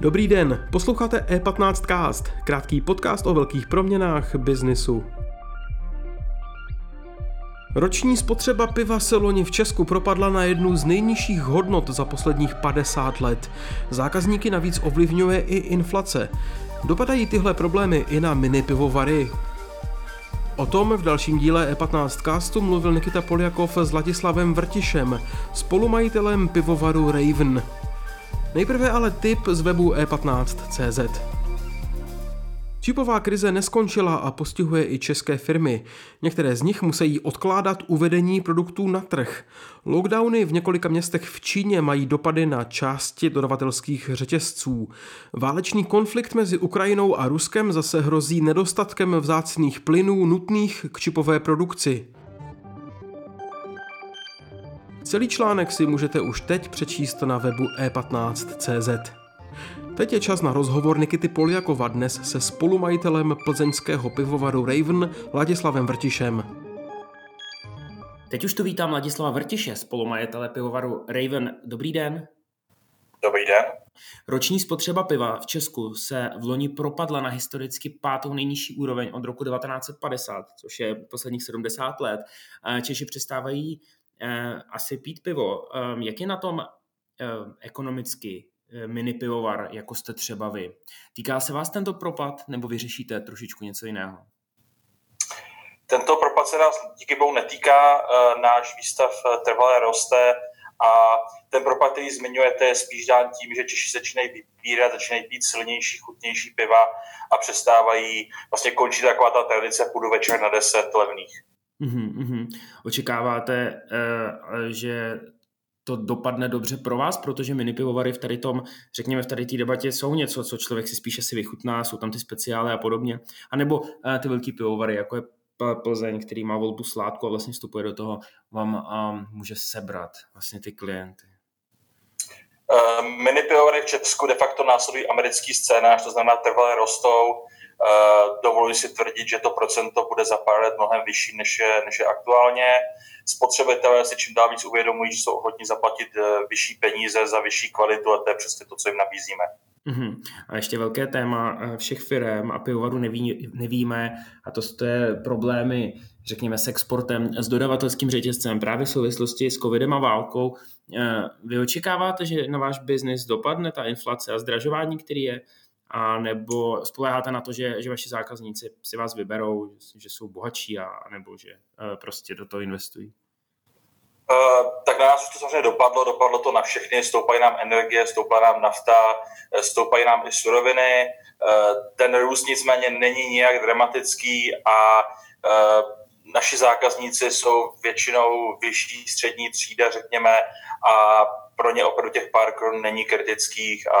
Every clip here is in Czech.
Dobrý den, posloucháte E15 Cast, krátký podcast o velkých proměnách biznisu. Roční spotřeba piva se loni v Česku propadla na jednu z nejnižších hodnot za posledních 50 let. Zákazníky navíc ovlivňuje i inflace. Dopadají tyhle problémy i na mini pivovary. O tom v dalším díle E15 castu mluvil Nikita Poljakov s Ladislavem Vrtišem, spolumajitelem pivovaru Raven. Nejprve ale tip z webu e15.cz. Čipová krize neskončila a postihuje i české firmy. Některé z nich musí odkládat uvedení produktů na trh. Lockdowny v několika městech v Číně mají dopady na části dodavatelských řetězců. Válečný konflikt mezi Ukrajinou a Ruskem zase hrozí nedostatkem vzácných plynů nutných k čipové produkci. Celý článek si můžete už teď přečíst na webu e15.cz. Teď je čas na rozhovor Nikity Poliakova dnes se spolumajitelem plzeňského pivovaru Raven Ladislavem Vrtišem. Teď už tu vítám Ladislava Vrtiše, spolumajitele pivovaru Raven. Dobrý den. Dobrý den. Roční spotřeba piva v Česku se v loni propadla na historicky pátou nejnižší úroveň od roku 1950, což je posledních 70 let. Češi přestávají eh, asi pít pivo. Ehm, jak je na tom eh, ekonomicky eh, mini pivovar, jako jste třeba vy? Týká se vás tento propad, nebo vyřešíte trošičku něco jiného? Tento propad se nás díky bohu netýká, náš výstav trvalé roste a ten propad, který zmiňujete, je spíš dán tím, že Češi začínají vybírat, začínají pít silnější, chutnější piva a přestávají, vlastně končí taková ta tradice, půjdu večer na 10 levných. Mm-hmm. Očekáváte, že to dopadne dobře pro vás, protože mini pivovary v tady tom, řekněme, v tady té debatě jsou něco, co člověk si spíše si vychutná, jsou tam ty speciály a podobně. A nebo uh, ty velký pivovary, jako je Plzeň, který má volbu sládku a vlastně vstupuje do toho, vám um, může sebrat vlastně ty klienty. Uh, mini pivovary v Česku de facto následují americký scénář, to znamená trvalé rostou, Eh, dovoluji si tvrdit, že to procento bude za pár let mnohem vyšší, než je, než je aktuálně. Spotřebitelé si čím dál víc uvědomují, že jsou ochotní zaplatit eh, vyšší peníze za vyšší kvalitu a to je přesně to, co jim nabízíme. Uhum. A ještě velké téma eh, všech firm a pivovaru neví, nevíme, a to je problémy, řekněme, s exportem, s dodavatelským řetězcem právě v souvislosti s covidem a válkou. Vy očekáváte, že na váš biznis dopadne ta inflace a zdražování, který je? A nebo spoleháte na to, že, že vaši zákazníci si vás vyberou, že jsou bohatší a nebo že uh, prostě do toho investují? Uh, tak na nás už to samozřejmě dopadlo, dopadlo to na všechny, stoupají nám energie, stoupá nám nafta, eh, stoupají nám i suroviny. Uh, ten růst nicméně není nijak dramatický a uh, naši zákazníci jsou většinou vyšší střední třída, řekněme, a pro ně opravdu těch pár korun není kritických a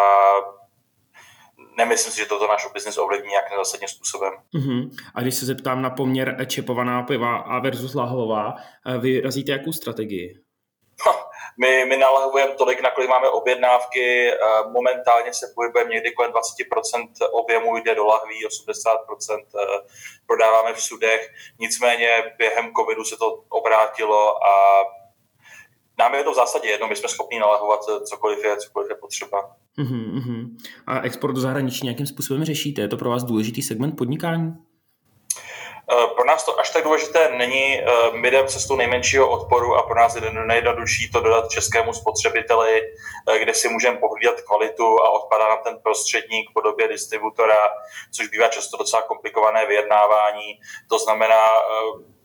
nemyslím si, že toto náš biznis ovlivní nějakým zásadním způsobem. Uh-huh. A když se zeptám na poměr čepovaná piva a versus lahvová, eh, vy razíte jakou strategii? No, my, my nalahujeme tolik, na kolik máme objednávky. Eh, momentálně se pohybujeme někdy kolem 20% objemu jde do lahví, 80% eh, prodáváme v sudech. Nicméně během covidu se to obrátilo a nám je to v zásadě jedno, my jsme schopni nalahovat cokoliv je, cokoliv je potřeba. Uh-huh, A export do zahraničí nějakým způsobem řešíte? Je to pro vás důležitý segment podnikání? Eh, pro nás to až tak důležité není. Eh, my jdeme cestou nejmenšího odporu a pro nás je nejjednodušší to dodat českému spotřebiteli, eh, kde si můžeme pohlídat kvalitu a odpadá nám ten prostředník v podobě distributora, což bývá často docela komplikované vyjednávání. To znamená,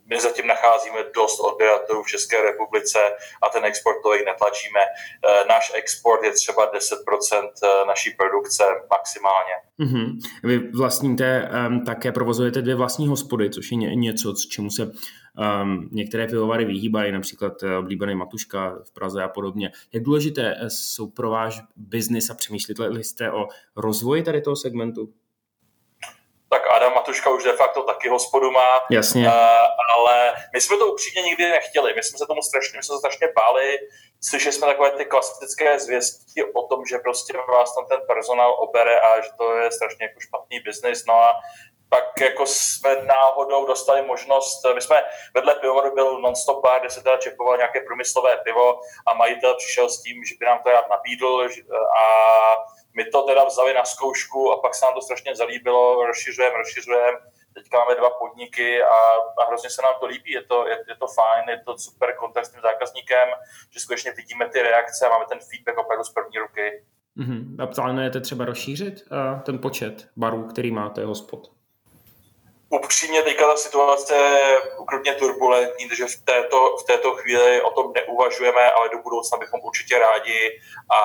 my zatím nacházíme dost odběratelů v České republice a ten export tolik netlačíme. Eh, náš export je třeba 10% eh, naší produkce maximálně. Mm-hmm. Vy vlastníte, um, také provozujete dvě vlastní hospody, což je něco, čemu se um, některé pivovary vyhýbají, například uh, oblíbený Matuška v Praze a podobně. Jak důležité jsou pro váš biznis a přemýšlíte jste o rozvoji tady toho segmentu? Tak Adam Matuška už de facto taky hospodu má. Jasně. Uh, ale my jsme to upřímně nikdy nechtěli. My jsme se tomu strašně, my jsme se strašně báli. Slyšeli jsme takové ty klasické zvěsti o tom, že prostě vás tam ten personál obere a že to je strašně jako špatný biznis. No a pak jako jsme náhodou dostali možnost, my jsme vedle pivovaru byl non-stop kde se teda čepoval nějaké průmyslové pivo a majitel přišel s tím, že by nám to rád nabídl a my to teda vzali na zkoušku a pak se nám to strašně zalíbilo, rozšiřujeme, rozšiřujeme. Teďka máme dva podniky a, a hrozně se nám to líbí, je to, je, je to fajn, je to super kontakt s tím zákazníkem, že skutečně vidíme ty reakce a máme ten feedback opravdu z první ruky. Mm-hmm. A plánujete třeba rozšířit uh, ten počet barů, který máte hospod? Upřímně teďka ta situace je ukrutně turbulentní, takže v této, v této chvíli o tom neuvažujeme, ale do budoucna bychom určitě rádi a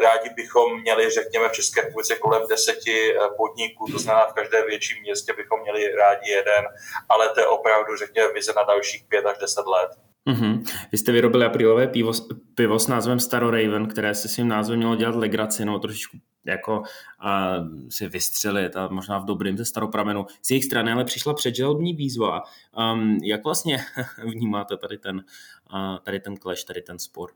rádi bychom měli, řekněme, v České republice kolem deseti eh, podniků, to znamená v každém větším městě bychom měli rádi jeden, ale to je opravdu, řekněme, vize na dalších pět až deset let. Mm-hmm. Vy jste vyrobili aprílové pivo, pivo s názvem Staro Raven, které se svým názvem mělo dělat legraci, no trošičku jako a, si vystřelit a možná v dobrým ze staropramenu. Z jejich strany ale přišla předželobní výzva. Um, jak vlastně vnímáte tady ten, uh, tady ten clash, tady ten spor?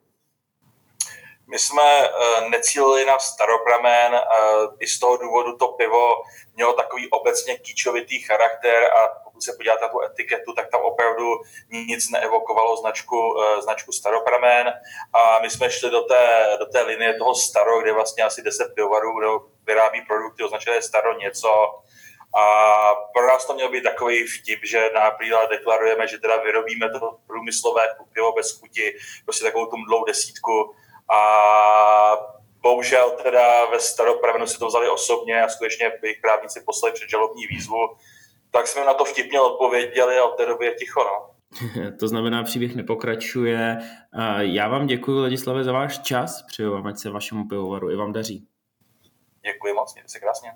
My jsme uh, necílili na staropramen, uh, i z toho důvodu to pivo mělo takový obecně kýčovitý charakter a pokud se podíváte na tu etiketu, tak tam opravdu nic neevokovalo značku, uh, značku staropramen. A my jsme šli do té, do té linie toho staro, kde vlastně asi 10 pivovarů kdo vyrábí produkty označené staro něco, a pro nás to měl být takový vtip, že na deklarujeme, že teda vyrobíme to průmyslové pivo bez chuti, prostě takovou tu mdlou desítku, a bohužel teda ve staropravenu si to vzali osobně a skutečně jejich právníci poslali před žalobní výzvu, tak jsme na to vtipně odpověděli a od té doby je ticho. No. to znamená, příběh nepokračuje. Já vám děkuji, Ladislave, za váš čas. Přeju vám, ať se vašemu pivovaru i vám daří. Děkuji moc, mějte se krásně.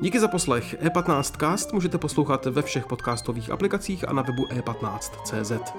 Díky za poslech. E15cast můžete poslouchat ve všech podcastových aplikacích a na webu e15.cz.